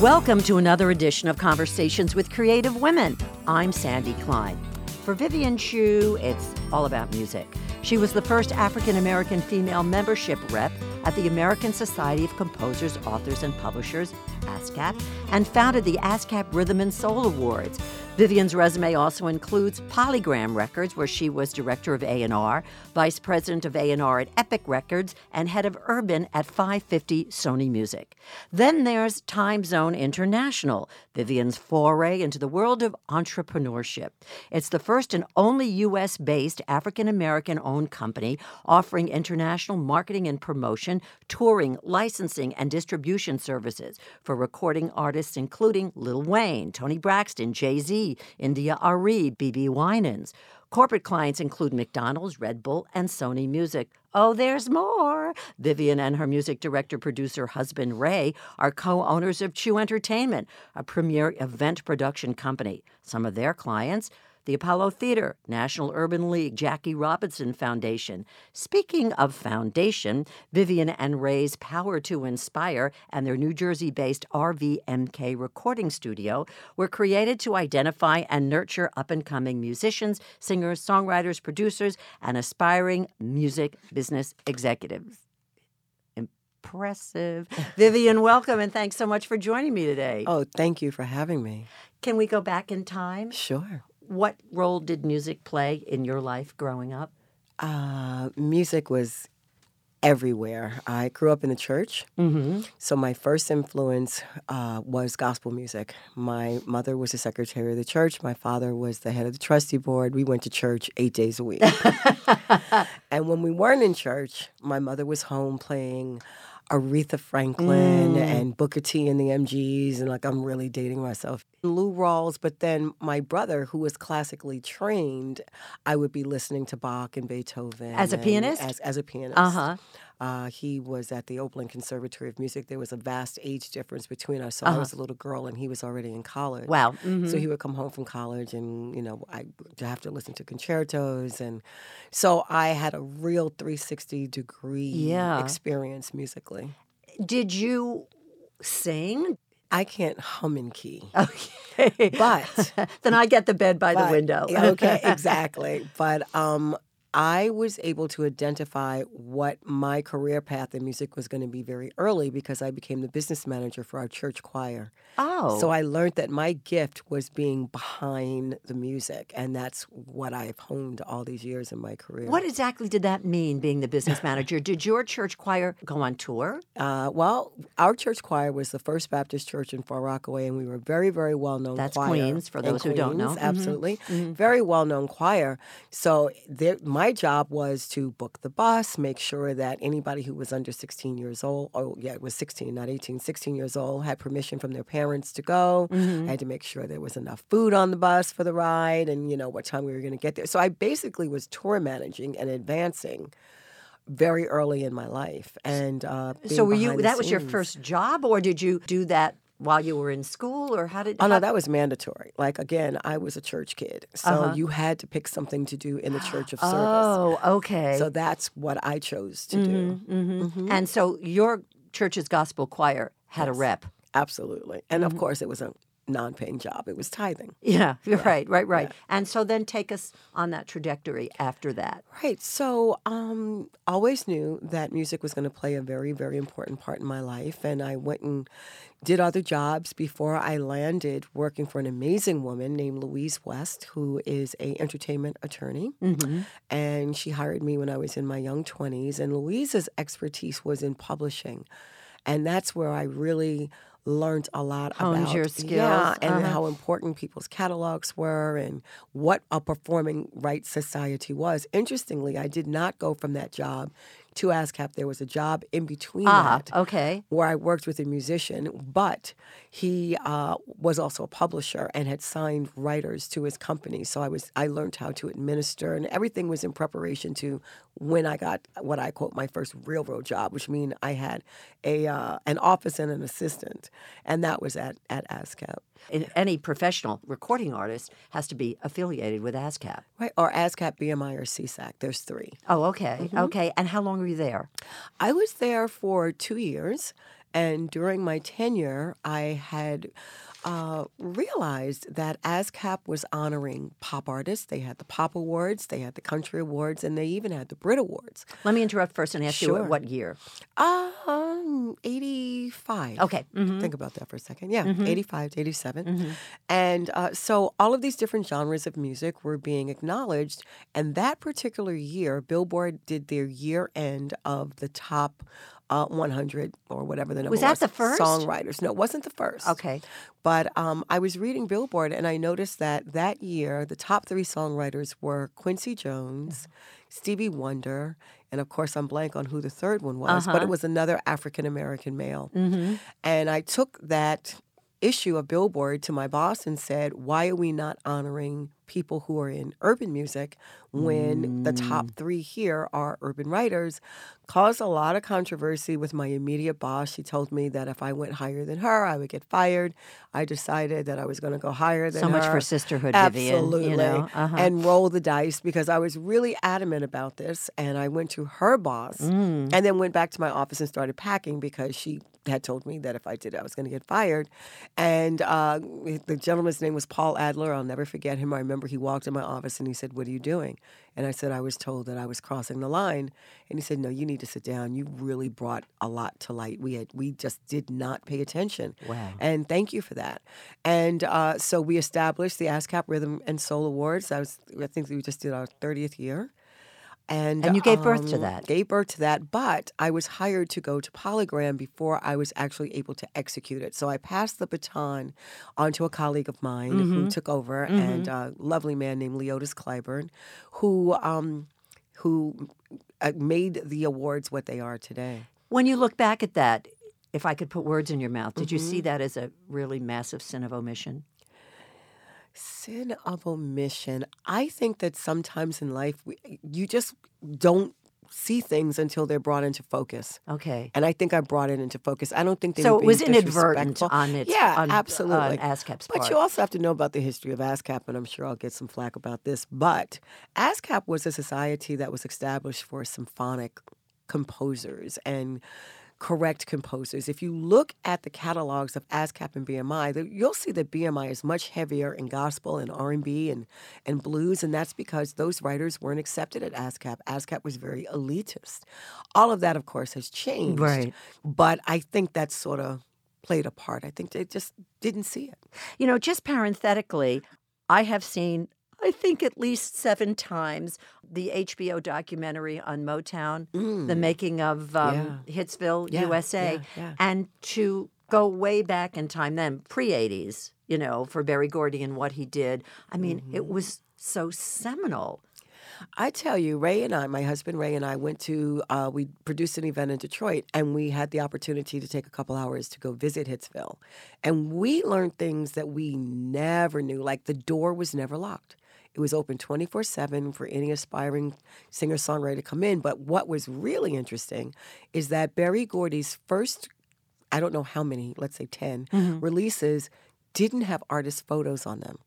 Welcome to another edition of Conversations with Creative Women. I'm Sandy Klein. For Vivian Chew, it's all about music. She was the first African American female membership rep at the American Society of Composers, Authors, and Publishers, ASCAP, and founded the ASCAP Rhythm and Soul Awards. Vivian's resume also includes Polygram Records, where she was director of A&R, vice president of A&R at Epic Records, and head of urban at 550 Sony Music. Then there's Time Zone International, Vivian's foray into the world of entrepreneurship. It's the first and only U.S.-based African American-owned company offering international marketing and promotion, touring, licensing, and distribution services for recording artists including Lil Wayne, Toni Braxton, Jay-Z, India.Arie, BeBe Winans. Corporate clients include McDonald's, Red Bull, and Sony Music. Oh, there's more. Vivian and her music director producer husband Ray are co owners of Chew Entertainment, a premier event production company. Some of their clients the Apollo Theater, National Urban League, Jackie Robinson Foundation. Speaking of foundation, Vivian and Ray's Power to Inspire and their New Jersey based RVMK recording studio were created to identify and nurture up and coming musicians, singers, songwriters, producers, and aspiring music business executives impressive. Vivian, welcome and thanks so much for joining me today. Oh, thank you for having me. Can we go back in time? Sure what role did music play in your life growing up? Uh, music was everywhere. I grew up in the church, mm-hmm. so my first influence uh, was gospel music. My mother was the secretary of the church. My father was the head of the trustee board. We went to church eight days a week. and when we weren't in church, my mother was home playing Aretha Franklin mm. and Booker T and the MGs, and like I'm really dating myself. Lou Rawls, but then my brother, who was classically trained, I would be listening to Bach and Beethoven as a pianist. As, as a pianist, uh huh. Uh, he was at the Oberlin Conservatory of Music. There was a vast age difference between us. So uh-huh. I was a little girl and he was already in college. Wow. Mm-hmm. So he would come home from college and, you know, I have to listen to concertos. And so I had a real 360 degree yeah. experience musically. Did you sing? I can't hum and key. Okay. But then I get the bed by but, the window. okay, exactly. But um I was able to identify what my career path in music was going to be very early because I became the business manager for our church choir. Oh. So I learned that my gift was being behind the music, and that's what I've honed all these years in my career. What exactly did that mean, being the business manager? did your church choir go on tour? Uh, well, our church choir was the First Baptist Church in Far Rockaway, and we were very, very well known That's choir. Queens, for those who Queens, don't know. Absolutely. Mm-hmm. Mm-hmm. Very well known choir. So there, my my job was to book the bus, make sure that anybody who was under 16 years old, oh, yeah, it was 16, not 18, 16 years old, had permission from their parents to go. Mm-hmm. I had to make sure there was enough food on the bus for the ride and, you know, what time we were going to get there. So I basically was tour managing and advancing very early in my life and uh, so were you that scenes. was your first job or did you do that while you were in school or how did oh how... no that was mandatory like again i was a church kid so uh-huh. you had to pick something to do in the church of service oh okay so that's what i chose to mm-hmm, do mm-hmm. Mm-hmm. and so your church's gospel choir had yes. a rep absolutely and of mm-hmm. course it was a non-paying job it was tithing yeah, yeah. right right right yeah. and so then take us on that trajectory after that right so um always knew that music was going to play a very very important part in my life and i went and did other jobs before I landed working for an amazing woman named Louise West, who is a entertainment attorney. Mm-hmm. And she hired me when I was in my young 20s. And Louise's expertise was in publishing. And that's where I really learned a lot Honed about your skills. Yeah, and uh-huh. how important people's catalogs were and what a performing rights society was. Interestingly, I did not go from that job to ASCAP. There was a job in between ah, that, okay, where I worked with a musician, but he uh, was also a publisher and had signed writers to his company. So I was I learned how to administer, and everything was in preparation to when I got what I quote my first railroad job, which means I had a uh, an office and an assistant, and that was at at ASCAP any professional recording artist has to be affiliated with ASCAP. Right, or ASCAP, BMI, or SESAC. There's three. Oh, okay. Mm-hmm. Okay. And how long were you there? I was there for two years. And during my tenure, I had uh, realized that ASCAP was honoring pop artists. They had the Pop Awards, they had the Country Awards, and they even had the Brit Awards. Let me interrupt first and ask Sure. you what year. Um, 85. Okay. Mm-hmm. Think about that for a second. Yeah, 85 to 87. And uh, so all of these different genres of music were being acknowledged. And that particular year, Billboard did their year end of the top uh, 100 or whatever the number Was was. that the first? Songwriters. No, it wasn't the first. Okay. But um, I was reading Billboard and I noticed that that year the top three songwriters were Quincy Jones, Stevie Wonder, and of course I'm blank on who the third one was, but Uh-huh. it was another African American male. And I took that issue of Billboard to my boss and said, "Why are we not honoring people who are in urban music when the top three here are urban writers?" Caused a lot of controversy with my immediate boss. She told me that if I went higher than her, I would get fired. I decided that I was going to go higher than So much for sisterhood, Vivian, you Absolutely. know? Uh-huh. And roll the dice because I was really adamant about this. And I went to her boss Mm. and then went back to my office and started packing because she had told me that if I did, I was going to get fired. And uh, the gentleman's name was Paul Adler. I'll never forget him. I remember he walked in my office and he said, What are you doing? And I said, I was told that I was crossing the line. And he said, No, you need to sit down. You really brought a lot to light. We had we just did not pay attention. Wow. And thank you for that. And uh, so we established the ASCAP Rhythm and Soul Awards. I was I think we just did our 30th year. And, And you gave birth to um, that. Gave birth to that, but I was hired to go to Polygram before I was actually able to execute it. So I passed the baton onto a colleague of mine Mm-hmm. who took over, and a lovely man named Leotis Clyburn, who um, who uh, made the awards what they are today. When you look back at that, if I could put words in your mouth, did you Mm-hmm. see that as a really massive sin of omission? Sin of omission. I think that sometimes in life, we, you just don't see things until they're brought into focus. Okay. And I think I brought it into focus. I don't think they So were it was inadvertent on its yeah, on, uh, absolutely. on ASCAP's But part. you also have to know about the history of ASCAP, and I'm sure I'll get some flack about this. But ASCAP was a society that was established for symphonic composers and correct composers. If you look at the catalogs of ASCAP and BMI, you'll see that BMI is much heavier in gospel and R&B and, and blues, and that's because those writers weren't accepted at ASCAP. ASCAP was very elitist. All of that, of course, has changed. Right. But I think that sort of played a part. I think they just didn't see it. You know, just parenthetically, I have seen, I think at least seven times, the HBO documentary on Motown, the making of um, Hitsville, Mm. Yeah, USA, yeah, yeah. and to go way back in time then, pre 80s, you know, for Berry Gordy and what he did. I mean, it Mm-hmm. was so seminal. I tell you, Ray and I, my husband Ray and I went to, uh, we produced an event in Detroit and we had the opportunity to take a couple hours to go visit Hitsville. And we learned things that we never knew, like the door was never locked. It was open 24 7 for any aspiring singer songwriter to come in. But what was really interesting is that Berry Gordy's first, I don't know how many, let's say 10 mm-hmm. releases, didn't have artist photos on them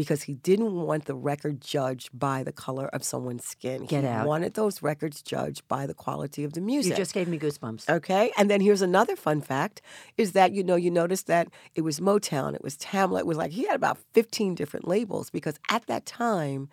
because he didn't want the record judged by the color of someone's skin. Get he out. wanted those records judged by the quality of the music. You just gave me goosebumps. Okay. And then here's another fun fact is that, you know, you notice that it was Motown, it was Tamla, it was like he had about 15 different labels because at that time,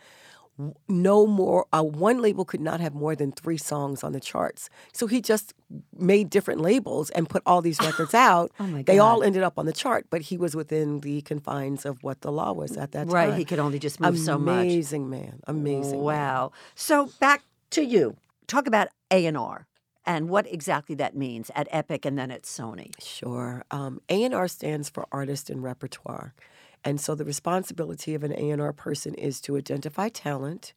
no more, uh, one label could not have more than three songs on the charts. So he just made different labels and put all these records out. Oh, my They all ended up on the chart, but he was within the confines of what the law was at that time. Right, he could only just move so much. Amazing man. Amazing. man. Wow. So back to you. Talk about A&R and what exactly that means at Epic and then at Sony. Sure. Um, A&R stands for artist and repertoire. And so the responsibility of an A&R person is to identify talent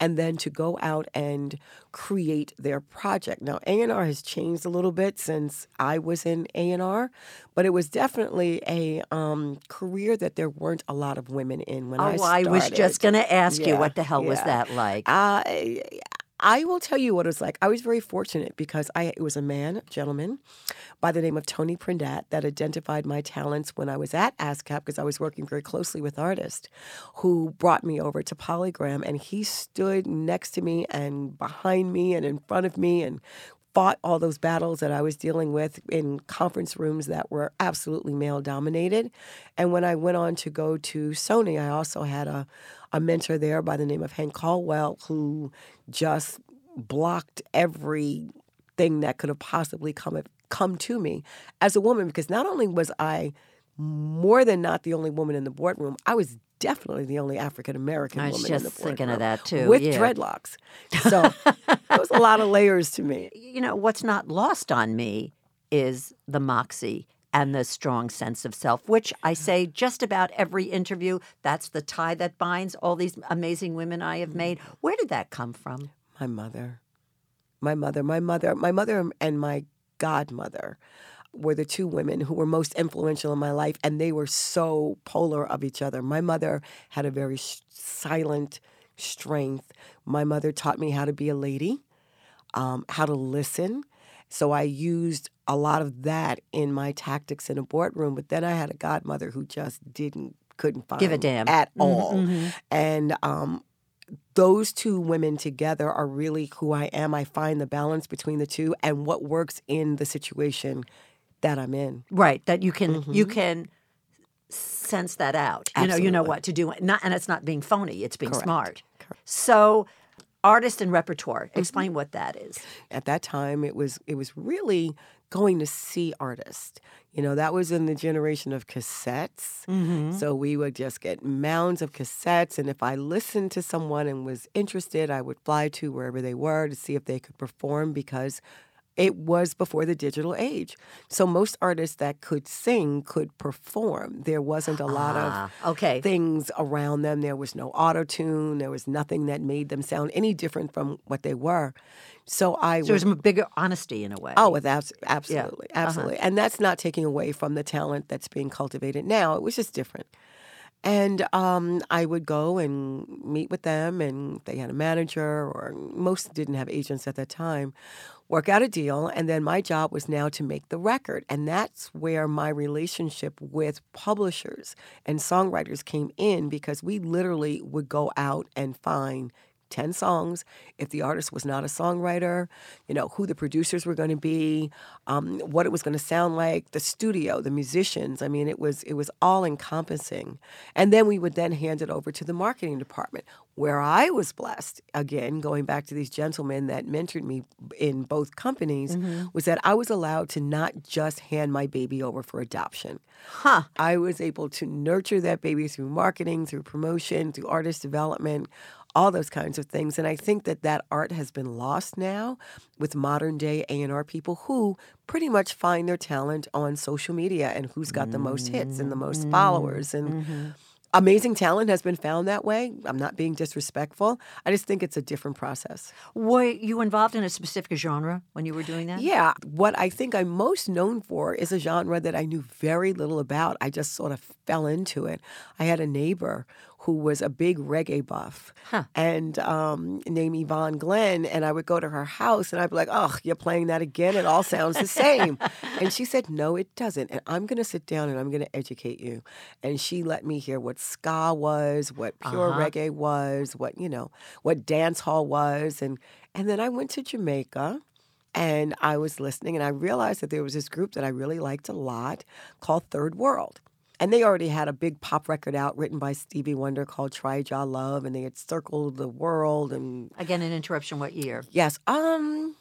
and then to go out and create their project. Now, A&R has changed a little bit since I was in A&R, but it was definitely a um, career that there weren't a lot of women in when I was. Oh, started. I was just going to ask you, what the hell was that like? I I will tell you what it was like. I was very fortunate because I it was a man, gentleman, by the name of Tony Prendat that identified my talents when I was at ASCAP because I was working very closely with artists who brought me over to Polygram and he stood next to me and behind me and in front of me and fought all those battles that I was dealing with in conference rooms that were absolutely male dominated. And when I went on to go to Sony, I also had a, a mentor there by the name of Hank Caldwell who just blocked everything that could have possibly come come to me as a woman because not only was I more than not the only woman in the boardroom, I was definitely the only African American woman in the boardroom. I was just thinking of that too. With yeah. dreadlocks. So there was a lot of layers to me. You know, what's not lost on me is the moxie and the strong sense of self, which I say just about every interview. That's the tie that binds all these amazing women I have made. Where did that come from? My mother. My mother, my mother, my mother and my godmother were the two women who were most influential in my life, and they were so polar of each other. My mother had a very sh- silent strength. My mother taught me how to be a lady, um, how to listen. So I used a lot of that in my tactics in a boardroom. But then I had a godmother who just didn't, couldn't find give a damn at Mm-hmm, all, mm-hmm. and um, those two women together are really who I am. I find the balance between the two and what works in the situation that I'm in. Right, that you can Mm-hmm. you can sense that out. You know, you know what to do. Not and it's not being phony, it's being Correct. smart. Correct. So artist and repertoire. Mm-hmm. Explain what that is. At that time, it was it was really going to see artists. You know, that was in the generation of cassettes. Mm-hmm. So we would just get mounds of cassettes, and if I listened to someone and was interested, I would fly to wherever they were to see if they could perform because it was before the digital age. So most artists that could sing could perform. There wasn't a lot Ah, of okay. things around them. There was no auto tune. There was nothing that made them sound any different from what they were. So I So there's a bigger honesty in a way. Oh, with abs- absolutely, Uh-huh. absolutely, and that's not taking away from the talent that's being cultivated now. It was just different. And um, I would go and meet with them, and they had a manager, or most didn't have agents at that time. Work out a deal, and then my job was now to make the record, and that's where my relationship with publishers and songwriters came in because we literally would go out and find 10 songs. If the artist was not a songwriter, you know, who the producers were going to be, um, what it was going to sound like, the studio, the musicians. I mean, it was it was all encompassing. And then we would then hand it over to the marketing department, where I was blessed, again, going back to these gentlemen that mentored me in both companies, was that I was allowed to not just hand my baby over for adoption. Huh. I was able to nurture that baby through marketing, through promotion, through artist development, all those kinds of things. And I think that that art has been lost now with modern day A&R people who pretty much find their talent on social media and who's got the most hits and the most mm-hmm. followers and mm-hmm. amazing talent has been found that way. I'm not being disrespectful. I just think it's a different process. Were you involved in a specific genre when you were doing that? Yeah, what I think I'm most known for is a genre that I knew very little about. I just sort of fell into it. I had a neighbor who was a big reggae buff Huh. and um, named Yvonne Glenn. And I would go to her house and I'd be like, oh, you're playing that again? It all sounds the same. and she said, no, it doesn't. And I'm going to sit down and I'm going to educate you. And she let me hear what ska was, what pure Uh-huh. reggae was, what, you know, what dance hall was. And, and then I went to Jamaica and I was listening, and I realized that there was this group that I really liked a lot called Third World. And they already had a big pop record out written by Stevie Wonder called Try Jah Love, and they had circled the world. And Again, an interruption. What year? yes, um,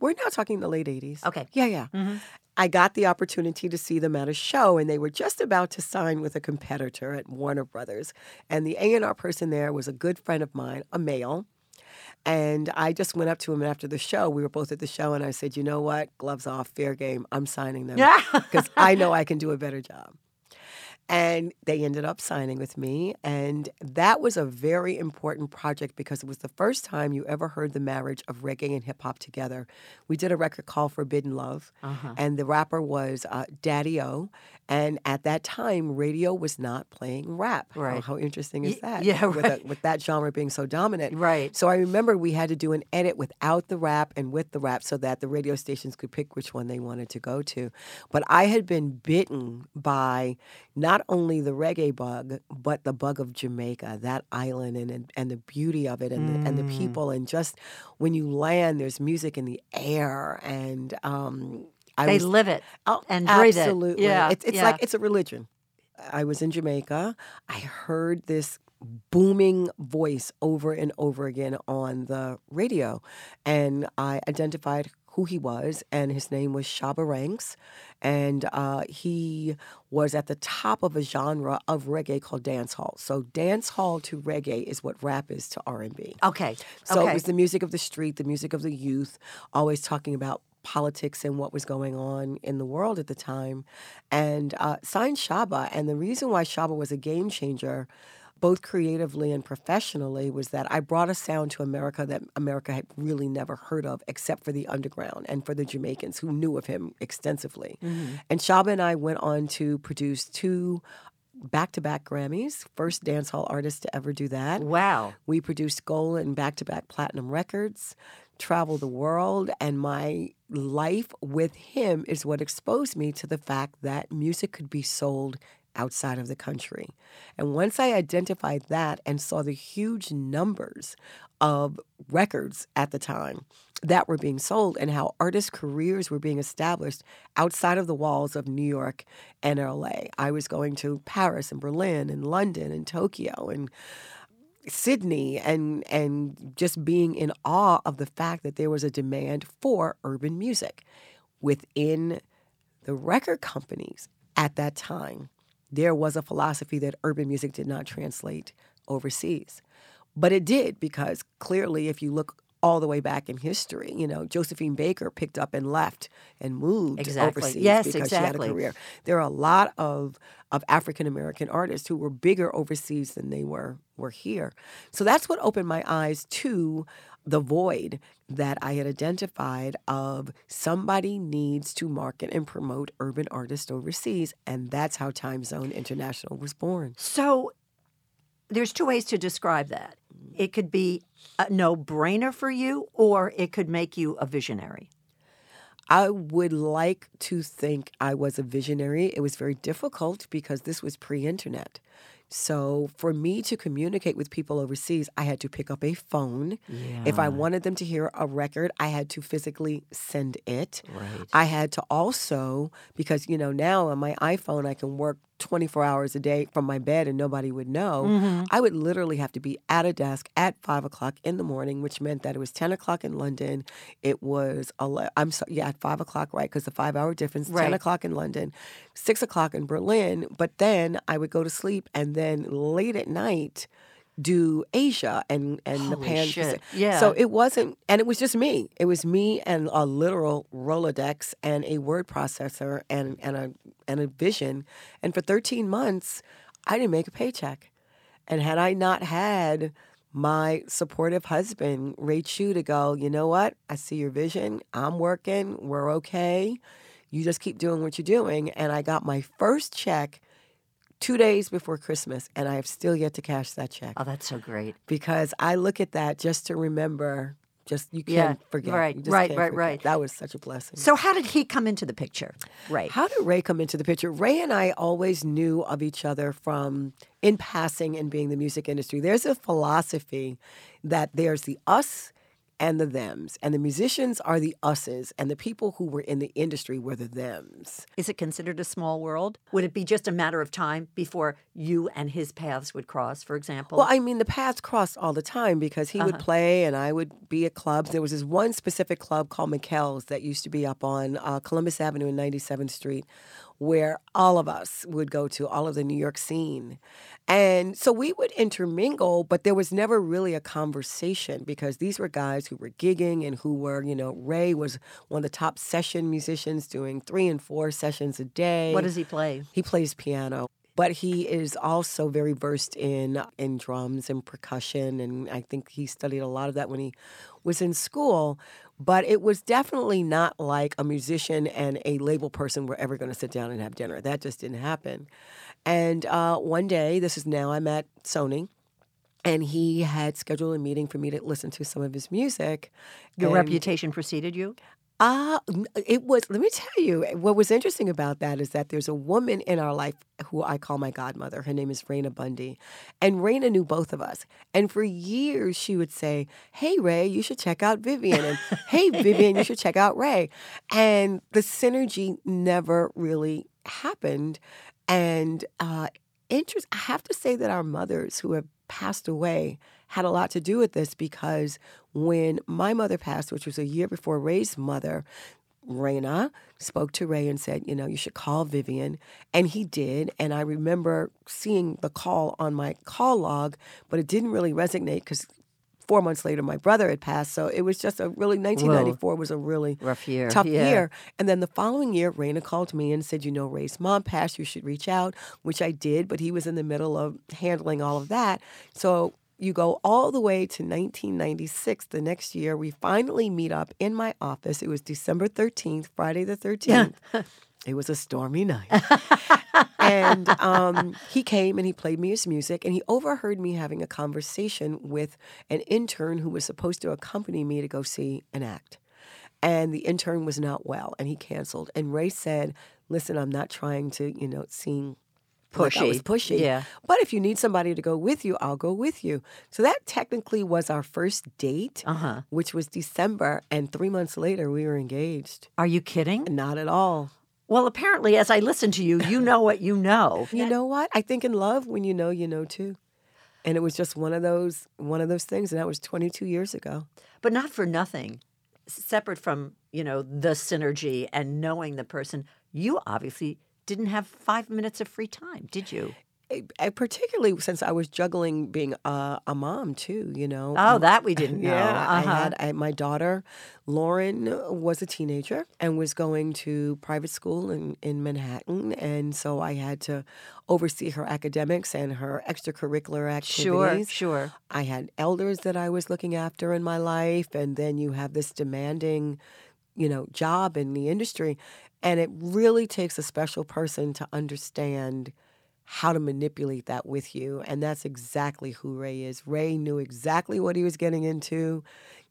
we're now talking the late 80s. Okay. Yeah, yeah. Mm-hmm. I got the opportunity to see them at a show, and they were just about to sign with a competitor at Warner Brothers. And the A&R person there was a good friend of mine, a male. And I just went up to him after the show. We were both at the show, and I said, "You know what? Gloves off, fair game. I'm signing them Yeah. because I know I can do a better job." And they ended up signing with me. And that was a very important project because it was the first time you ever heard the marriage of reggae and hip hop together. We did a record called Forbidden Love, Uh-huh. and the rapper was uh, Daddy O. And at that time, radio was not playing rap. How- Right. How, interesting is Y- that? yeah, with, a, with that genre being so dominant. Right. So I remember we had to do an edit without the rap and with the rap so that the radio stations could pick which one they wanted to go to. But I had been bitten by not only the reggae bug, but the bug of Jamaica, that island and and, and the beauty of it and the, and the Mm. people and just when you land, there's music in the air and um, I They was live it Oh, and breathe absolutely. it. Yeah, It's, it's yeah. like it's a religion. I was in Jamaica. I heard this booming voice over and over again on the radio, and I identified who he was, and his name was Shabba Ranks, and uh, he was at the top of a genre of reggae called dancehall. So dancehall to reggae is what rap is to R and B. okay. So okay. it was the music of the street, the music of the youth, always talking about politics and what was going on in the world at the time. And uh, signed Shabba. And the reason why Shaba was a game changer, both creatively and professionally, was that I brought a sound to America that America had really never heard of, except for the underground and for the Jamaicans who knew of him extensively. Mm-hmm. And Shabba and I went on to produce two back to back Grammys, first dance hall artist to ever do that. wow. We produced gold and back to back platinum records, traveled the world, and my life with him is what exposed me to the fact that music could be sold outside of the country. And once I identified that and saw the huge numbers of records at the time that were being sold and how artists' careers were being established outside of the walls of New York and LA. I was going to Paris and Berlin and London and Tokyo and Sydney and and just being in awe of the fact that there was a demand for urban music within the record companies at that time. There was a philosophy that urban music did not translate overseas. But it did because clearly if you look all the way back in history, you know, Josephine Baker picked up and left and moved Exactly. overseas Yes, because she had a career. There are a lot of of African American artists who were bigger overseas than they were were here. So that's what opened my eyes to the void that I had identified of somebody needs to market and promote urban artists overseas and that's how Time Zone International was born. So there's two ways to describe that. Mm-hmm. It could be a no brainer for you, or it could make you a visionary. I would like to think I was a visionary. It was very difficult because this was pre internet. So, for me to communicate with people overseas, I had to pick up a phone. If I wanted them to hear a record, I had to physically send it. Right. I had to also, because, you know, now on my iPhone, I can work 24 hours a day from my bed and nobody would know. Mm-hmm. I would literally have to be at a desk at five o'clock in the morning, which meant that it was 10 o'clock in London. It was, ele- I'm sorry, yeah, at five o'clock, right? Because the five hour difference, right. 10 o'clock in London, six o'clock in Berlin. But then I would go to sleep and then late at night, do Asia and and the Holy Pan. shit. Yeah. So it wasn't, and it was just me. It was me and a literal Rolodex and a word processor and and a and a vision. And for 13 months, I didn't make a paycheck. And had I not had my supportive husband, Ray Chew, to go, you know what? I see your vision. I'm working. We're okay. You just keep doing what you're doing. And I got my first check two days before Christmas, and I have still yet to cash that check Oh, that's so great. because I look at that just to remember. Just you can't forget. right, just right, right, forget. right. That was such a blessing. So, how did he come into the picture? Right. How did Ray come into the picture? Ray and I always knew of each other from in passing and being the music industry. There's a philosophy that there's the us and the thems, and the musicians are the us's, and the people who were in the industry were the thems. Is it considered a small world? Would it be just a matter of time before you and his paths would cross, for example? Well, I mean, the paths crossed all the time because he Uh-huh. would play and I would be at clubs. There was this one specific club called Mikell's that used to be up on uh, Columbus Avenue and 97th Street where all of us would go to, all of the New York scene. And so we would intermingle, but there was never really a conversation because these were guys who were gigging and who were, you know, Ray was one of the top session musicians doing three and four sessions a day. what does he play? He plays piano, but he is also very versed in in drums and percussion, and I think he studied a lot of that when he was in school. But it was definitely not like a musician and a label person were ever going to sit down and have dinner. That just didn't happen. And uh, one day, this is now I'm at Sony. And he had scheduled a meeting for me to listen to some of his music. Your and- reputation preceded you? Ah, it was. Let me tell you, what was interesting about that is that there's a woman in our life who I call my godmother. Her name is Raina Bundy, and Raina knew both of us. And for years, she would say, "Hey, Ray, you should check out Vivian," and "Hey, Vivian, you should check out Ray." And the synergy never really happened. And uh, interest, I have to say that our mothers who have passed away had a lot to do with this because when my mother passed, which was a year before Ray's mother, Raina spoke to Ray and said, you know, you should call Vivian. And he did. And I remember seeing the call on my call log, but it didn't really resonate because four months later my brother had passed. So it was just a really, 1994 Whoa. was a really rough year. Tough yeah. year. And then the following year, Raina called me and said, you know, Ray's mom passed. You should reach out, which I did, but he was in the middle of handling all of that. So you go all the way to 1996, the next year, we finally meet up in my office. It was December 13th, Friday the 13th. Yeah. it was a stormy night. and um, he came and he played me his music, and he overheard me having a conversation with an intern who was supposed to accompany me to go see an act. And the intern was not well, and he canceled. And Ray said, Listen, I'm not trying to, you know, sing pushy. Like was pushy. Yeah. But if you need somebody to go with you, I'll go with you. So that technically was our first date, uh-huh. which was December, and three months later we were engaged. Are you kidding? Not at all. Well, apparently, as I listen to you, you know what you know. you know what? I think in love, when you know, you know too. And it was just one of those one of those things, and that was 22 years ago. But not for nothing. Separate from you know the synergy and knowing the person, you obviously didn't have five minutes of free time, did you? I, particularly since I was juggling being a, a, mom too, you know. Oh, that we didn't know. Yeah, uh-huh. I had I, my daughter, Lauren, was a teenager and was going to private school in in Manhattan, and so I had to oversee her academics and her extracurricular activities. Sure, sure. I had elders that I was looking after in my life, and then you have this demanding, you know, job in the industry. And it really takes a special person to understand how to manipulate that with you. And that's exactly who Ray is. Ray knew exactly what he was getting into,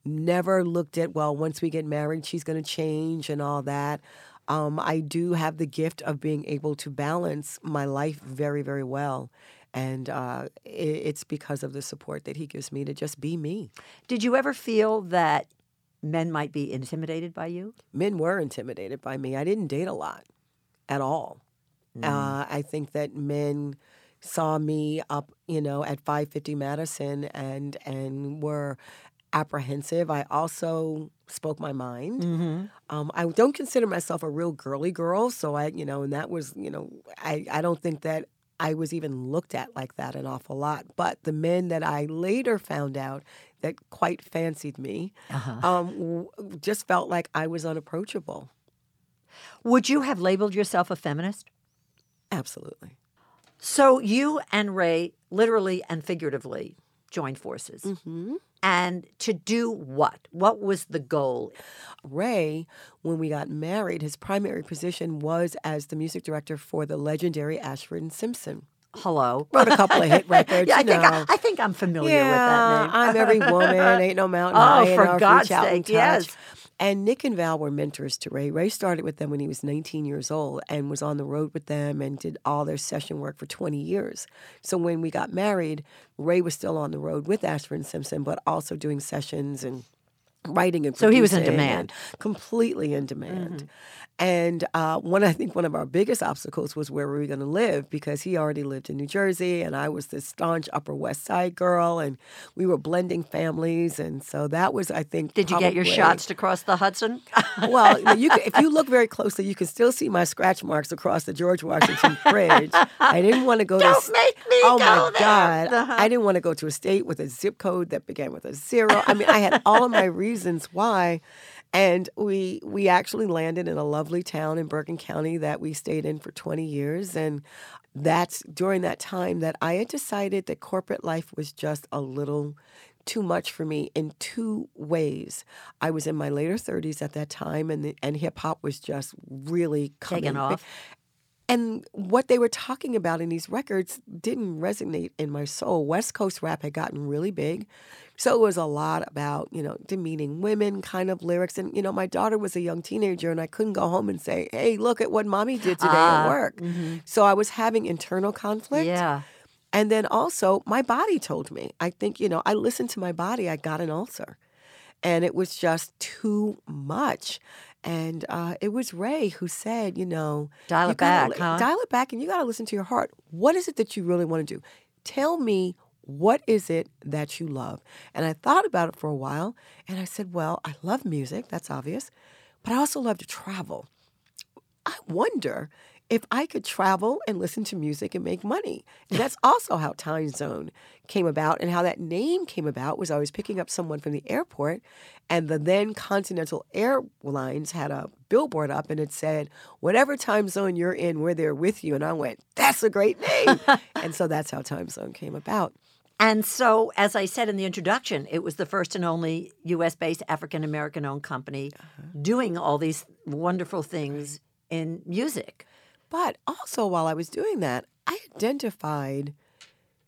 never looked at, well, once we get married, she's going to change and all that. Um, I do have the gift of being able to balance my life very, very well. And uh, it's because of the support that he gives me to just be me. Did you ever feel that men might be intimidated by you? Men were intimidated by me. I didn't date a lot at all. Mm. Uh, I think that men saw me up, you know, at 550 Madison and and were apprehensive. I also spoke my mind. Mm-hmm. Um, I don't consider myself a real girly girl, so I, you know, and that was, you know, I, I don't think that I was even looked at like that an awful lot. But the men that I later found out that quite fancied me uh-huh. um, just felt like I was unapproachable. Would you have labeled yourself a feminist? Absolutely. So you and Ray literally and figuratively joined forces. Mm-hmm. And to do what? What was the goal? Ray, when we got married, his primary position was as the music director for the legendary Ashford and Simpson. Hello. Wrote a couple of hit records. yeah, I think I, I, think I'm familiar yeah, with that name. I'm every woman, ain't no mountain oh, high. for God's sake, yes. And Nick and Val were mentors to Ray. Ray started with them when he was 19 years old and was on the road with them and did all their session work for 20 years. So when we got married, Ray was still on the road with Ashford and Simpson, but also doing sessions and writing and so he was in demand completely in demand mm-hmm. And uh, one, I think, one of our biggest obstacles was where were we were going to live because he already lived in New Jersey, and I was this staunch Upper West Side girl, and we were blending families, and so that was, I think. Did you get your shots to cross the Hudson? well, you can, if you look very closely, you can still see my scratch marks across the George Washington Bridge. I didn't want to go. Don't to, make me Oh go my there. God! Uh-huh. I didn't want to go to a state with a zip code that began with a zero. I mean, I had all of my reasons why. And we we actually landed in a lovely town in Bergen County that we stayed in for 20 years. And that's during that time that I had decided that corporate life was just a little too much for me in two ways. I was in my later 30s at that time, and the, and hip hop was just really coming taken off. And what they were talking about in these records didn't resonate in my soul. West Coast rap had gotten really big. So it was a lot about, you know, demeaning women kind of lyrics. And, you know, my daughter was a young teenager and I couldn't go home and say, hey, look at what mommy did today Ah, at work. So I was having internal conflict. Yeah. And then also, my body told me. I think, you know, I listened to my body. I got an ulcer. And it was just too much. And uh, it was Ray who said, you know, Dial it back, huh? Dial it back, and you got to listen to your heart. What is it that you really want to do? Tell me what is it that you love? And I thought about it for a while, and I said, well, I love music. That's obvious, but I also love to travel. I wonder if I could travel and listen to music and make money. And that's also how Time Zone came about and how that name came about was I was picking up someone from the airport and the then Continental Airlines had a billboard up and it said, whatever time zone you're in, we're there with you. And I went, that's a great name. and so that's how Time Zone came about. And so, as I said in the introduction, it was the first and only U.S. based African American owned company uh-huh. doing all these wonderful things in music. But also, while I was doing that, I identified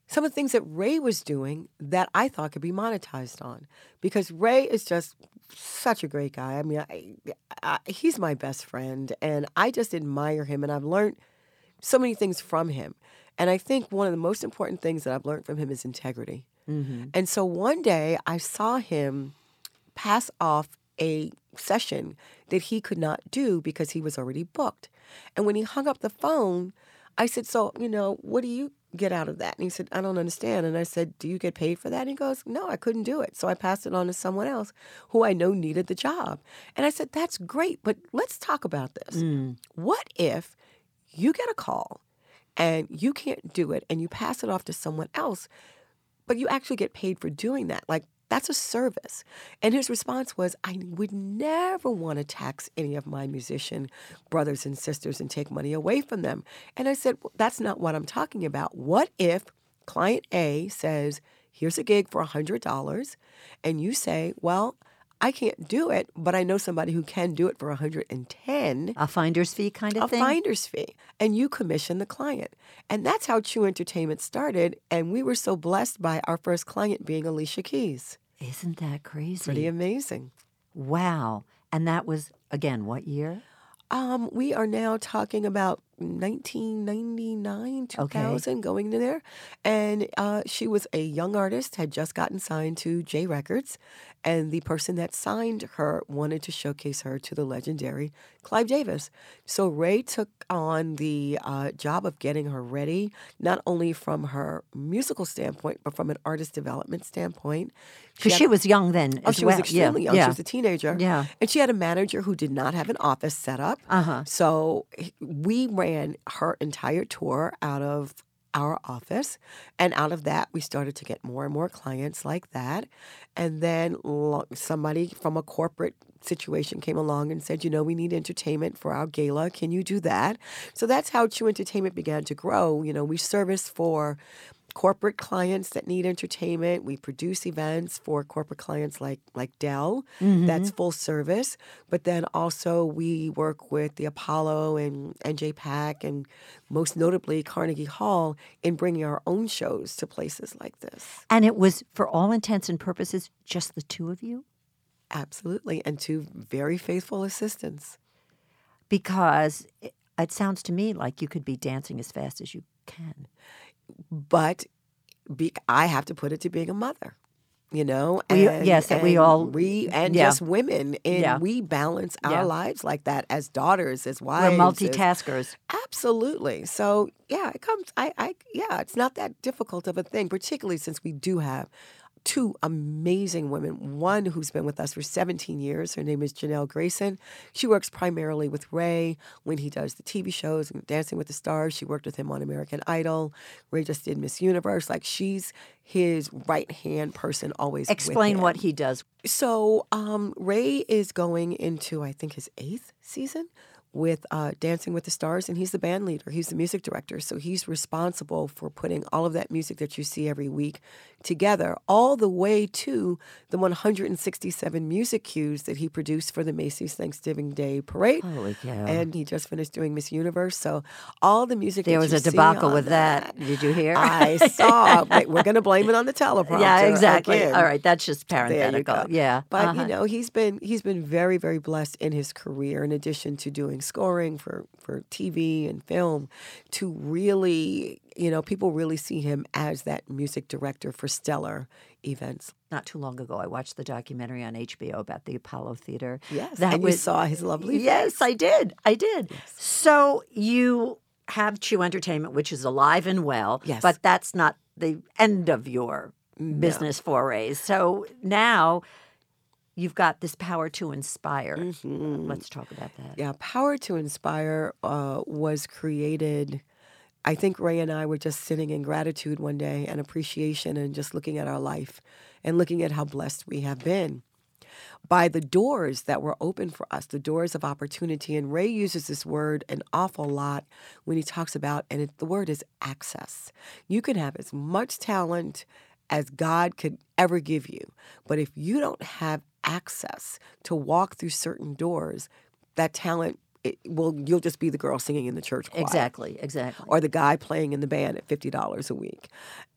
some of the things that Ray was doing that I thought could be monetized on. Because Ray is just such a great guy. I mean, I, I, he's my best friend, and I just admire him, and I've learned so many things from him. And I think one of the most important things that I've learned from him is integrity. Mm-hmm. And so one day I saw him pass off a session that he could not do because he was already booked. And when he hung up the phone, I said, So, you know, what do you get out of that? And he said, I don't understand. And I said, Do you get paid for that? And he goes, No, I couldn't do it. So I passed it on to someone else who I know needed the job. And I said, That's great, but let's talk about this. Mm. What if you get a call and you can't do it and you pass it off to someone else, but you actually get paid for doing that? Like, that's a service. And his response was, I would never want to tax any of my musician brothers and sisters and take money away from them. And I said, well, That's not what I'm talking about. What if client A says, Here's a gig for $100, and you say, Well, I can't do it, but I know somebody who can do it for 110 A finder's fee kind of a thing? A finder's fee, and you commission the client. And that's how Chew Entertainment started. And we were so blessed by our first client being Alicia Keys. Isn't that crazy? Pretty amazing. Wow. And that was, again, what year? Um, we are now talking about 1999, 2000, going to there. And uh, she was a young artist, had just gotten signed to J Records. And the person that signed her wanted to showcase her to the legendary Clive Davis. So Ray took on the uh, job of getting her ready, not only from her musical standpoint, but from an artist development standpoint. Because had- she was young then. Oh, she well. was extremely yeah. young. Yeah. She was a teenager. Yeah. And she had a manager who did not have an office set up. Uh-huh. So we ran her entire tour out of our office. And out of that, we started to get more and more clients like that. And then somebody from a corporate situation came along and said, you know, we need entertainment for our gala. Can you do that? So that's how Chew Entertainment began to grow. You know, we service for corporate clients that need entertainment. We produce events for corporate clients like like Dell. That's mm-hmm. full service. But then also we work with the Apollo and NJ Pack and most notably Carnegie Hall in bringing our own shows to places like this. And it was, for all intents and purposes, just the two of you? Absolutely. And two very faithful assistants. Because it, it sounds to me like you could be dancing as fast as you can. But be, I have to put it to being a mother. You know, We- and, yes, that we all- we and yeah. just women, and Yeah. we balance our Yeah. lives like that as daughters, as wives We're wives, as- multitaskers. Absolutely. So yeah, it comes. I, I, yeah, it's not that difficult of a thing, particularly since we do have two amazing women. One who's been with us for 17 years. Her name is Janelle Grayson. She works primarily with Ray when he does the TV shows and Dancing with the Stars. She worked with him on American Idol. Ray just did Miss Universe. Like she's his right hand person always. Explain what he does. So um, Ray is going into, I think, his eighth season with uh, Dancing with the Stars, and he's the band leader. He's the music director, so he's responsible for putting all of that music that you see every week together, all the way to the 167 music cues that he produced for the Macy's Thanksgiving Day Parade. Holy cow! And he just finished doing Miss Universe, so all the music. There that was a debacle with that. Did you hear? I saw. Wait, we're going to blame it on the teleprompter. yeah, exactly. again. All right, that's just parenthetical. Yeah, But uh-huh. you know, he's been he's been very very blessed in his career. In addition to doing scoring for for TV and film, to really you know people really see him as that music director for stellar events. not too long ago, I watched the documentary on HBO about the Apollo Theater. Yes, that and was you saw his lovely. Yes, face. I did. I did. So you have Chew Entertainment, which is alive and well. Yes. But that's not the end of your business forays. So now you've got this power to inspire. Let's talk about that. Mm-hmm. Yeah, Power to Inspire uh, was created. I think Ray and I were just sitting in gratitude one day and appreciation and just looking at our life and looking at how blessed we have been by the doors that were open for us, the doors of opportunity. And Ray uses this word an awful lot when he talks about, and it, the word is access. You can have as much talent as God could ever give you, but if you don't have access to walk through certain doors, that talent, it, well, you'll just be the girl singing in the church choir Exactly, exactly. or the guy playing in the band at $50 a week.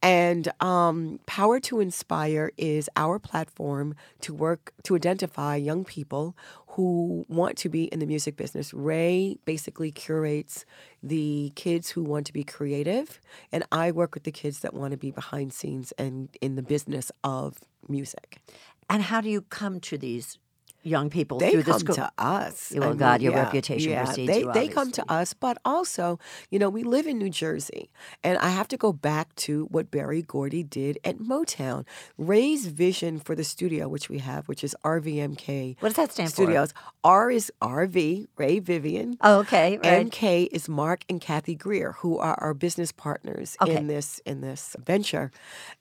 And um, Power to Inspire is our platform to work to identify young people who want to be in the music business. Ray basically curates the kids who want to be creative, and I work with the kids that want to be behind scenes and in the business of music. And how do you come to these young people They through the come school? to us. Well, mean, God, your yeah, reputation yeah, precedes they, you, They come to us, but also, you know, we live in New Jersey, and I have to go back to what Berry Gordy did at Motown. Ray's vision for the studio, which we have, which is RVMK What does that stand for? Studios. R is RV, Ray Vivian. Oh, okay, right. MK is Mark and Kathy Greer, who are our business partners Okay. in this in this venture.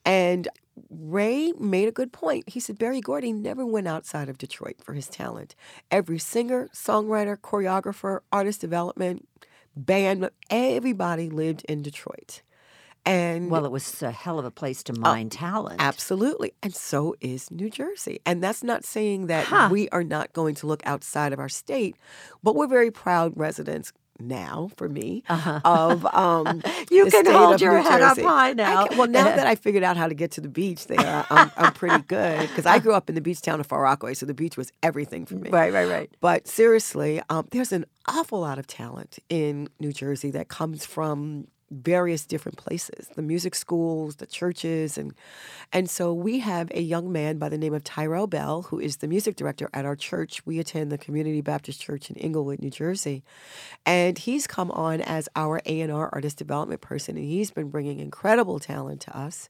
And Ray made a good point. He said Berry Gordy never went outside of Detroit for his talent. Every singer, songwriter, choreographer, artist development, band, everybody lived in Detroit. And Well, it was a hell of a place to oh, mine talent. Absolutely. And so is New Jersey. And that's not saying that Huh. we are not going to look outside of our state, but we're very proud residents now for me of um Uh-huh. You can hold your head up high now. can- well now that I figured out how to get to the beach there I'm, I'm pretty good because I grew up in the beach town of Far Rockaway so the beach was everything for me Right, right, right. but seriously, um, there's an awful lot of talent in New Jersey that comes from various different places the music schools the churches and and so we have a young man by the name of tyrell bell who is the music director at our church. We attend the community baptist church in englewood new jersey. And he's come on as our a&r artist development person and he's been bringing incredible talent to us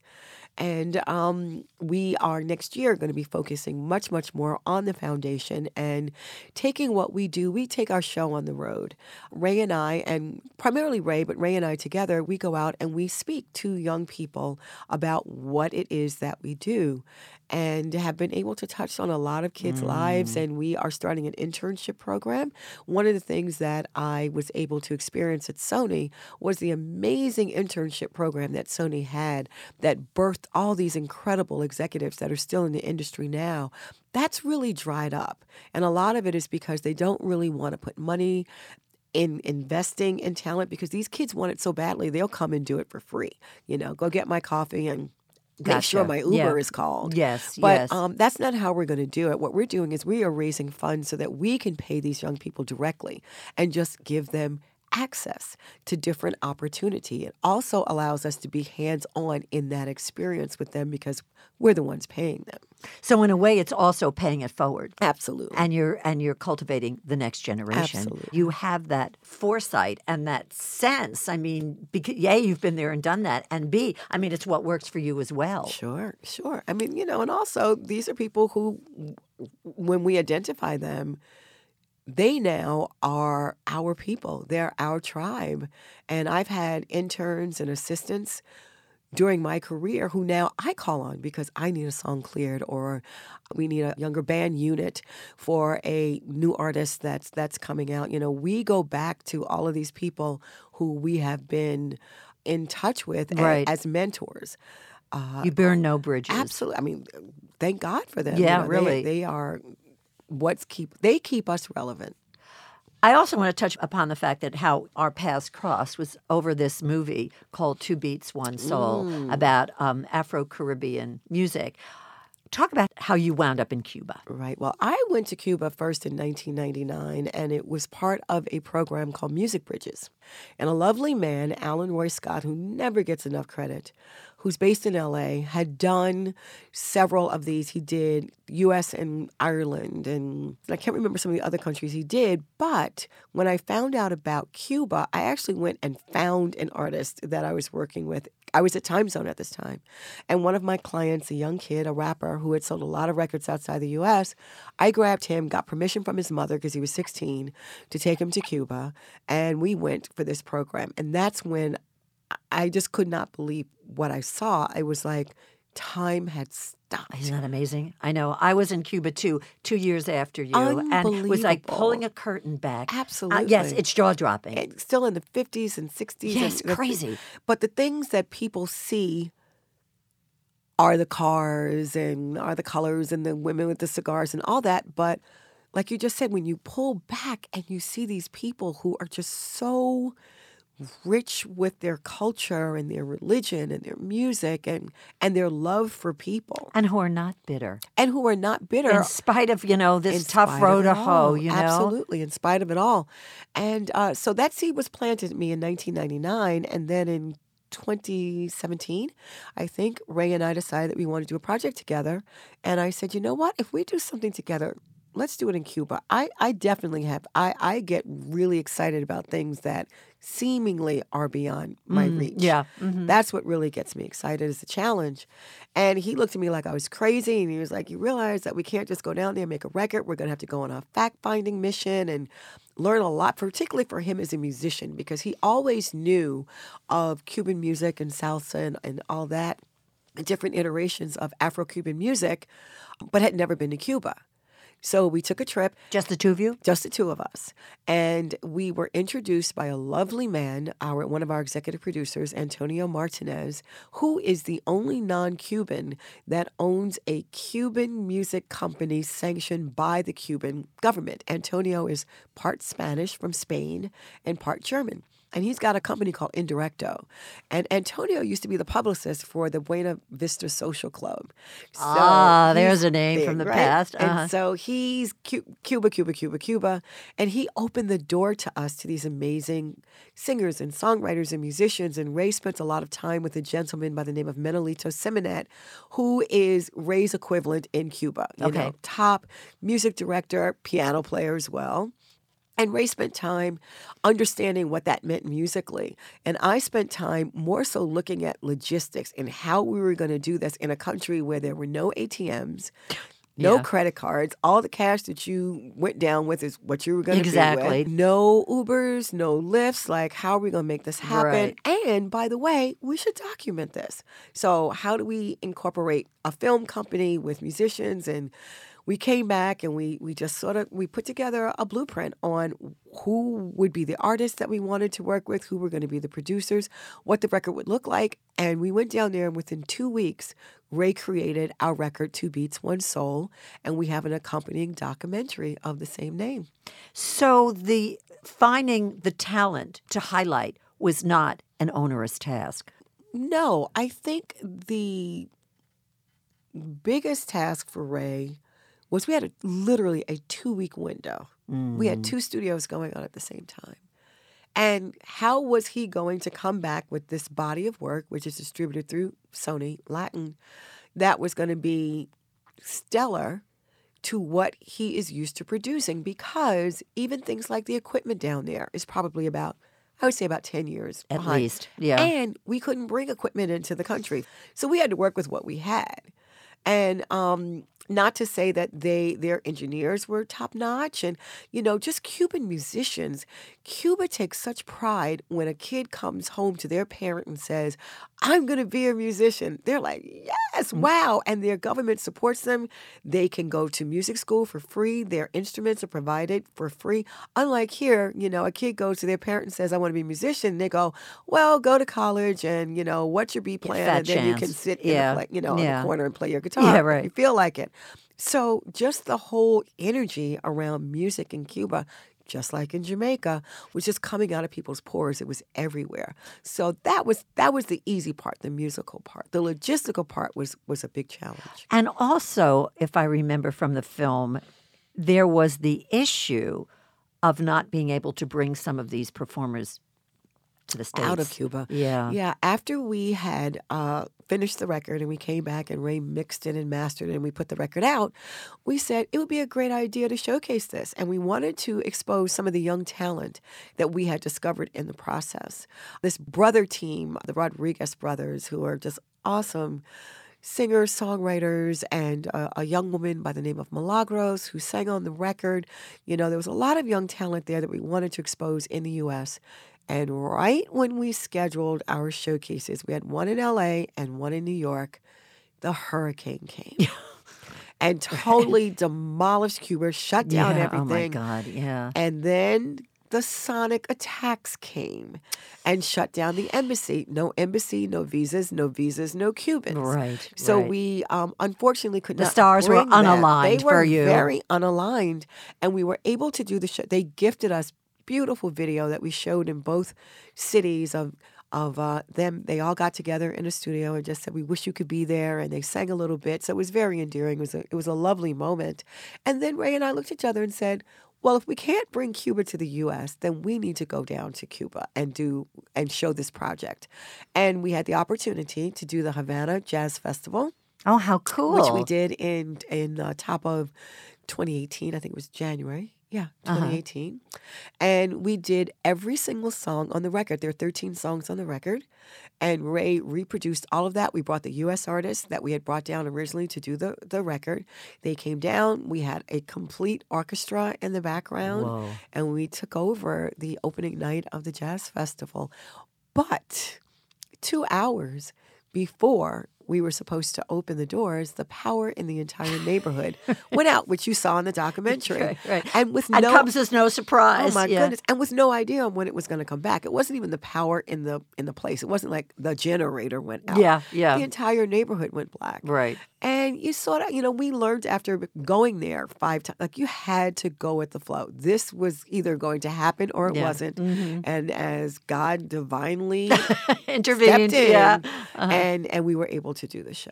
and um, we are next year going to be focusing much, much more on the foundation and taking what we do. We take our show on the road. Ray and I, and primarily Ray, but Ray and I together, we go out and we speak to young people about what it is that we do and have been able to touch on a lot of kids' lives. Mm. And we are starting an internship program. One of the things that I was able to experience at Sony was the amazing internship program that Sony had that birthed all these incredible executives that are still in the industry now. That's really dried up. And a lot of it is because they don't really want to put money in investing in talent because these kids want it so badly, they'll come and do it for free. You know, go get my coffee and make sure my Uber Yeah. is called. Yes, But yes. um, that's not how we're going to do it. What we're doing is we are raising funds so that we can pay these young people directly and just give them access to different opportunity. It also allows us to be hands on in that experience with them because we're the ones paying them. So in a way, it's also paying it forward. Absolutely. And you're and you're cultivating the next generation. Absolutely. You have that foresight and that sense. I mean, because, yeah, you've been there and done that, and B, I mean, it's what works for you as well. Sure, sure. I mean, you know, and also these are people who, when we identify them, they now are our people. They're our tribe. And I've had interns and assistants during my career who now I call on because I need a song cleared or we need a younger band unit for a new artist that's that's coming out. You know, we go back to all of these people who we have been in touch with Right. as mentors. Uh, you burn uh, no bridges. Absolutely. I mean, thank God for them. Yeah, they- really. They, are what's keep they keep us relevant. I also want to touch upon the fact that how our paths crossed was over this movie called Two Beats, One Soul Mm. about um, Afro Caribbean music. Talk about how you wound up in Cuba. Right. Well, I went to Cuba first in 1999, and it was part of a program called Music Bridges. And a lovely man, Alan Roy Scott, who never gets enough credit, who's based in LA, had done several of these. He did US and Ireland, and I can't remember some of the other countries he did. But when I found out about Cuba, I actually went and found an artist that I was working with. I was at Time Zone at this time. And one of my clients, a young kid, a rapper who had sold a lot of records outside the US, I grabbed him, got permission from his mother because he was 16 to take him to Cuba. And we went for this program. And that's when I just could not believe what I saw. I was like, time had stopped. Isn't that amazing? I know. I was in Cuba too, two years after you, and it was like pulling a curtain back. Uh, yes, it's jaw dropping. still in the 50s and 60s. Yes, and crazy. But the things that people see are the cars and are the colors and the women with the cigars and all that. But like you just said, when you pull back and you see these people who are just so rich with their culture and their religion and their music and and their love for people and who are not bitter, and who are not bitter in spite of you know this tough road to hoe. You know, Absolutely, in spite of it all. And uh, so that seed was planted in me in 1999. And then in 2017, I think, Ray and I decided that we wanted to do a project together. And I said, you know what? If we do something together, let's do it in Cuba. I, I definitely have. I, I get really excited about things that seemingly are beyond my reach. Mm, yeah, mhm. That's what really gets me excited is the challenge. And he looked at me like I was crazy and he was like, You realize that we can't just go down there and make a record. We're going to have to go on a fact finding mission and learn a lot, particularly for him as a musician, because he always knew of Cuban music and salsa and, and all that, different iterations of Afro Cuban music, but had never been to Cuba. So we took a trip just the two of you. just the two of us. And we were introduced by a lovely man, our one of our executive producers, Antonio Martinez, who is the only non-Cuban that owns a Cuban music company sanctioned by the Cuban government. Antonio is part Spanish from Spain and part German. And he's got a company called Indirecto. And Antonio used to be the publicist for the Buena Vista Social Club. So Ah, there's a name from the right? past. Uh-huh. so he's Cuba, Cuba, Cuba, Cuba. And he opened the door to us to these amazing singers and songwriters and musicians. And Ray spent a lot of time with a gentleman by the name of Manolito Simonet, who is Ray's equivalent in Cuba. You Okay. know, top music director, piano player as well. And Ray spent time understanding what that meant musically. And I spent time more so looking at logistics and how we were going to do this in a country where there were no ATMs, no Yeah. credit cards. All the cash that you went down with is what you were going to do. Exactly. No Ubers, no Lyfts. Like, how are we going to make this happen? Right. And by the way, we should document this. So, how do we incorporate a film company with musicians and we came back and we we just sort of we put together a blueprint on who would be the artists that we wanted to work with, who were going to be the producers, what the record would look like, and we went down there and within 2 weeks Ray created our record Two Beats One Soul and we have an accompanying documentary of the same name. So the finding the talent to highlight was not an onerous task. No, I think the biggest task for Ray was we had a, literally a two week window. We had two studios going on at the same time. And how was he going to come back with this body of work, which is distributed through Sony Latin, that was going to be stellar to what he is used to producing? Because even things like the equipment down there is probably about, I would say, about 10 years At behind. least, yeah. And we couldn't bring equipment into the country. So we had to work with what we had. And um, not to say that they their engineers were top notch and you know just cuban musicians. Cuba takes such pride when a kid comes home to their parent and says i'm going to be a musician. They're like yes wow. And their government supports them. They can go to music school for free. Their instruments are provided for free. Unlike here you know a kid goes to their parent and says i want to be a musician. They go well go to college and you know what's your b plan? and then you can sit Yeah. in you know in Yeah. the corner and play your guitar. Yeah, right. you feel like it so just the whole energy around music in Cuba, just like in Jamaica, was just coming out of people's pores. It was everywhere. So that was that was the easy part, the musical part. The logistical part was was a big challenge. And also, if I remember from the film, there was the issue of not being able to bring some of these performers to the States. Out of Cuba. Yeah. Yeah. After we had uh, finished the record and we came back and Ray mixed it and mastered it and we put the record out, we said it would be a great idea to showcase this. And we wanted to expose some of the young talent that we had discovered in the process. This brother team, the Rodriguez brothers, who are just awesome singers, songwriters, and uh, a young woman by the name of Milagros who sang on the record. You know, there was a lot of young talent there that we wanted to expose in the U.S. And right when we scheduled our showcases, we had one in LA and one in New York, the hurricane came. and totally demolished Cuba, shut down yeah. everything. Oh my God. Yeah. And then the sonic attacks came and shut down the embassy. No embassy, no visas, no visas, no Cubans. Right, So right. we um, unfortunately could The not. The stars were that. unaligned They were for you. Very unaligned, and we were able to do the show. They gifted us beautiful video that we showed in both cities of of uh, them. They all got together in a studio and just said, "We wish you could be there," and they sang a little bit. So it was very endearing. It was a, it was a lovely moment. And then Ray and I looked at each other and said. Well, if we can't bring Cuba to the U.S., then we need to go down to Cuba and do and show this project. And we had the opportunity to do the Havana Jazz Festival, Oh, how cool. which we did in in uh, top of 2018. I think it was January. Yeah, Uh-huh. 2018. And we did every single song on the record. There are 13 songs on the record. And Ray reproduced all of that. We brought the U.S. artists that we had brought down originally to do the, the record. They came down. We had a complete orchestra in the background. Whoa. And we took over the opening night of the Jazz Festival. But two hours before we were supposed to open the doors, the power in the entire neighborhood went out, which you saw in the documentary. Right, right. And with and no comes as no oh, surprise. Oh my yeah. goodness! And with no idea on when it was going to come back. It wasn't even the power in the in the place. It wasn't like the generator went out. Yeah, yeah. The entire neighborhood went black. Right. And you sort of, you know, we learned after going there five times, like you had to go with the flow. This was either going to happen or it Yeah. wasn't. And as God divinely Intervened. in, Yeah. and and we were able to do the show.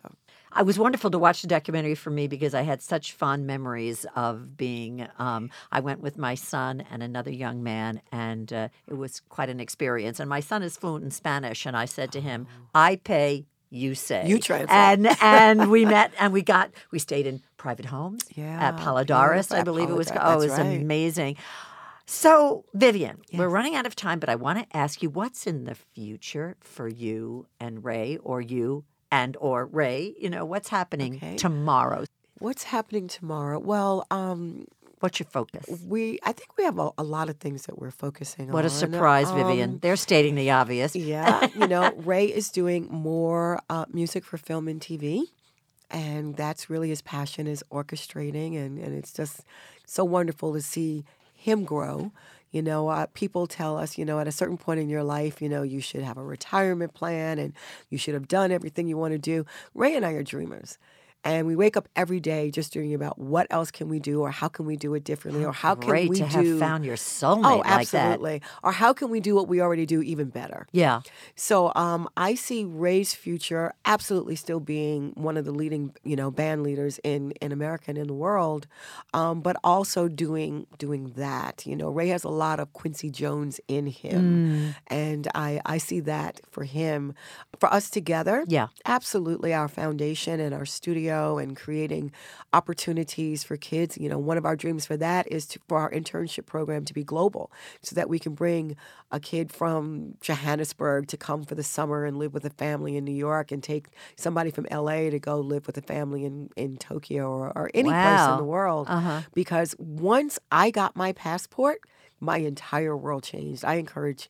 It was wonderful to watch the documentary for me because I had such fond memories of being. Um, I went with my son and another young man, and uh, it was quite an experience. And my son is fluent in Spanish, and I said to him, "I pay." You say You translate. and and we met and we got we stayed in private homes Yeah, at beautiful. I believe it was. Oh, it was right. amazing. So, Vivian, we're running out of time, but I want to ask you what's in the future for you and Ray, or you and or Ray. You know, what's happening Okay. tomorrow? What's happening tomorrow? Well, um, What's your focus? we I think we have a, a lot of things that we're focusing on. What a surprise, Vivian. Um, They're stating the obvious. Yeah, you know, Ray is doing more uh, music for film and TV, and that's really his passion is orchestrating, and, and it's just so wonderful to see him grow. You know, uh, people tell us, you know, at a certain point in your life, you know, you should have a retirement plan and you should have done everything you want to do. Ray and I are dreamers. And we wake up every day just dreaming about what else can we do or how can we do it differently or how can we to do have found your soulmate Oh, like that. absolutely. Or how can we do what we already do even better? Yeah. So um, I see Ray's future absolutely still being one of the leading, you know, band leaders in, in America and in the world, um, but also doing doing that. You know, Ray has a lot of Quincy Jones in him, and I I see that for him, for us together. Yeah. absolutely. Our foundation and our studio And creating opportunities for kids. You know, one of our dreams for that is to, for our internship program to be global so that we can bring a kid from Johannesburg to come for the summer and live with a family in New York and take somebody from LA to go live with a family in, in Tokyo or, or any place in the world. Uh-huh. Because once I got my passport, my entire world changed. I encourage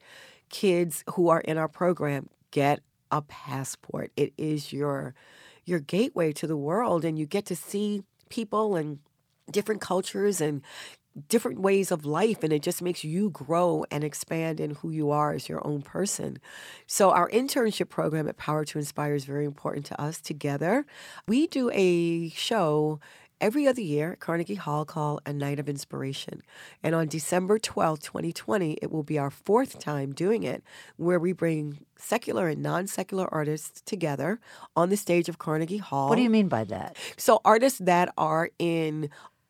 kids who are in our program get a passport. It is your your gateway to the world and you get to see people and different cultures and different ways of life and it just makes you grow and expand in who you are as your own person. So our internship program at Power to Inspire is very important to us together. We do a show every other year at Carnegie Hall called A Night of Inspiration. And on December 12th, 2020, it will be our fourth time doing it, where we bring secular and non secular artists together on the stage of Carnegie Hall. What do you mean by that? So artists that are in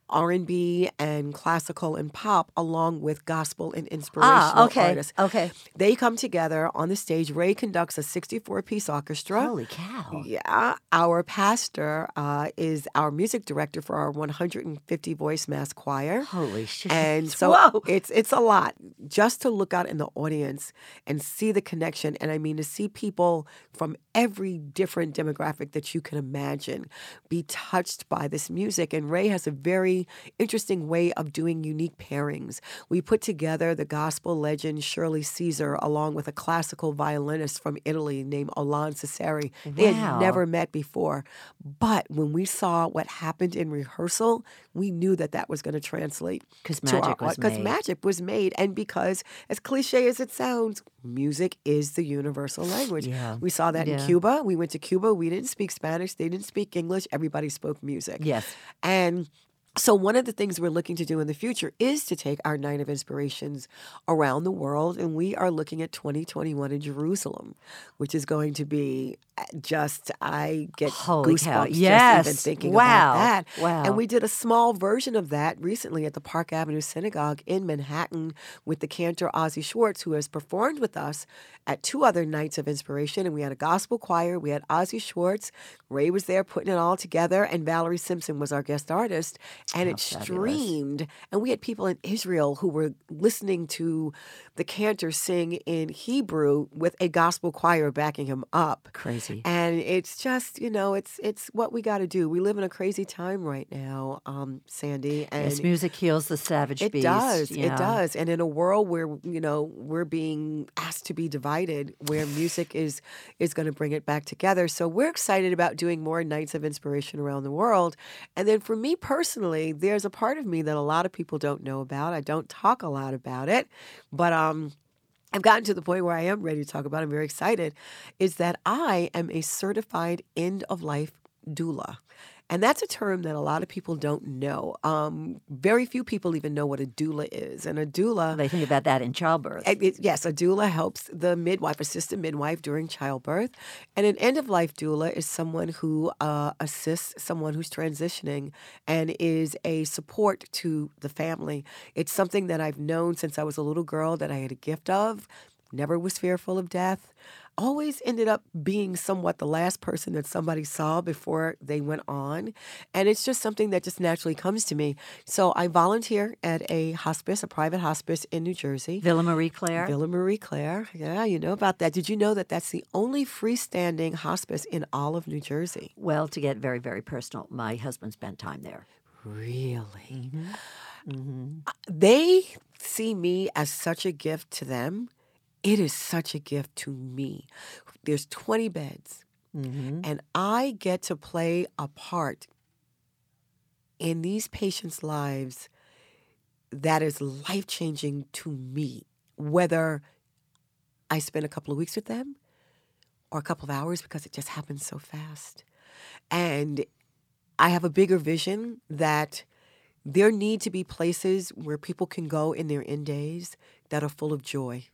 R&B and classical and pop along with gospel and inspirational Ah, okay. artists. Okay. They come together on the stage. Ray conducts a 64 piece orchestra. Holy cow. Yeah, our pastor uh, is our music director for our 150 voice mass choir. Holy shit. And so Whoa. it's it's a lot just to look out in the audience and see the connection. And I mean to see people from every different demographic that you can imagine be touched by this music. And Ray has a very interesting way of doing unique pairings. We put together the gospel legend Shirley Caesar along with a classical violinist from Italy named Olen Cesari. They had never met before. But when we saw what happened in rehearsal, we knew that that was going to translate 'Cause to our magic was because made. magic was made, and because as cliche as it sounds, music is the universal language. Yeah. We saw that Yeah. in Cuba. We went to Cuba. We didn't speak Spanish. They didn't speak English. Everybody spoke music. Yes. And so, one of the things we're looking to do in the future is to take our Night of Inspirations around the world. And we are looking at 2021 in Jerusalem, which is going to be uh, just, I get Holy goosebumps cow. just even Yes. thinking Wow. about that. Wow. And we did a small version of that recently at the Park Avenue Synagogue in Manhattan with the cantor Azi Schwartz, who has performed with us at two other nights of inspiration. And we had a gospel choir. We had Azi Schwartz. Ray was there putting it all together, and Valerie Simpson was our guest artist. And How it fabulous. streamed. And we had people in Israel who were listening to the cantor sing in Hebrew with a gospel choir backing him up. Crazy. And it's just, you know, it's it's what we got to do. We live in a crazy time right now, um, Sandy, and Yes, music heals the savage it beast. does. yeah. It does. And in a world where you know we're being asked to be divided, where music is is going to bring it back together. So we're excited about doing more nights of inspiration around the world. And then for me personally, there's a part of me that a lot of people don't know about. I don't talk a lot about it, but um. I've gotten to the point where I am ready to talk about. it. I'm very excited. Is that I am a certified end of life doula. And that's a term that a lot of people don't know. Um, very few people even know what a doula is. And a doula, They think about that in childbirth. it- it- yes, a doula helps the midwife, assist the midwife during childbirth. And an end of life doula is someone who uh, assists someone who's transitioning and is a support to the family. It's something that I've known since I was a little girl that I had a gift of, never was fearful of death. Always ended up being somewhat the last person that somebody saw before they went on. And it's just something that just naturally comes to me. So I volunteer at a hospice, a private hospice in New Jersey. Villa Marie Claire. Villa Marie Claire. Yeah, you know about that. Did you know that that's the only freestanding hospice in all of New Jersey? well, to get very, very personal, my husband spent time there. Really? Mm-hmm. Uh, They see me as such a gift to them. It is such a gift to me. There's 20 beds, Mm-hmm. and I get to play a part in these patients' lives that is life changing to me, whether I spend a couple of weeks with them or a couple of hours because it just happens so fast. And I have a bigger vision that there need to be places where people can go in their end days that are full of joy.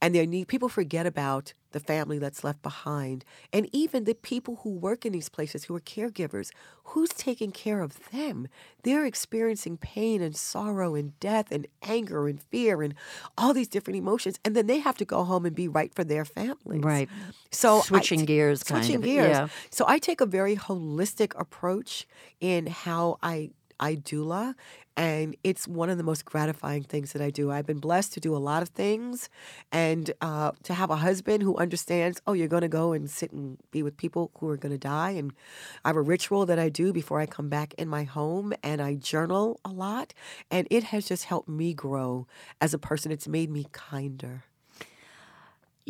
And they need people forget about the family that's left behind and even the people who work in these places who are caregivers who's taking care of them they're experiencing pain and sorrow and death and anger and fear and all these different emotions and then they have to go home and be right for their families Right. so Switching I, gears, kind of. switching of, gears yeah. so i take a very holistic approach in how i I doula, and it's one of the most gratifying things that I do. I've been blessed to do a lot of things, and uh, to have a husband who understands. Oh, you're going to go and sit and be with people who are going to die, and I have a ritual that I do before I come back in my home, and I journal a lot, and it has just helped me grow as a person. It's made me kinder.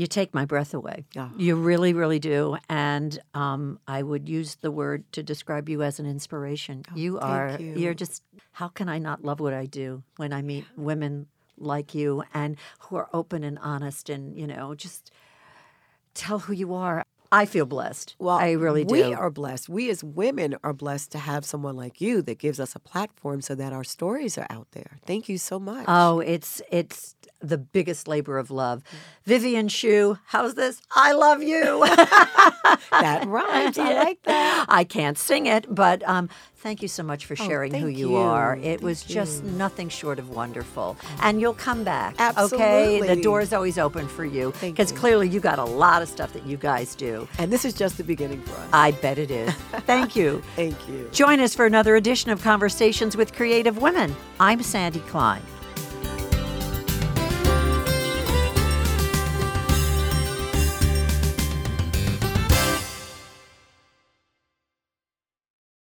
You take my breath away. Yeah. You really, really do. And um, I would use the word to describe you as an inspiration. you are, you. you're just, how can I not love what I do when I meet women like you and who are open and honest and, you know, just tell who you are? I feel blessed. Well, I really do. We are blessed. We as women are blessed to have someone like you that gives us a platform so that our stories are out there. Thank you so much. Oh, it's it's the biggest labor of love. Vivian Chew, how's this? I love you. that rhymes. I like that. I can't sing it, but um, thank you so much for oh, sharing who Oh, thank you, you. are. It Thank was just you. nothing short of wonderful. Mm. And you'll come back. Okay? Absolutely. The is always open for you. Thank Because clearly you got a lot of stuff that you guys do. And this is just the beginning for us. I bet it is. Thank you. Thank you. Join us for another edition of Conversations with Creative Women. I'm Sandy Klein.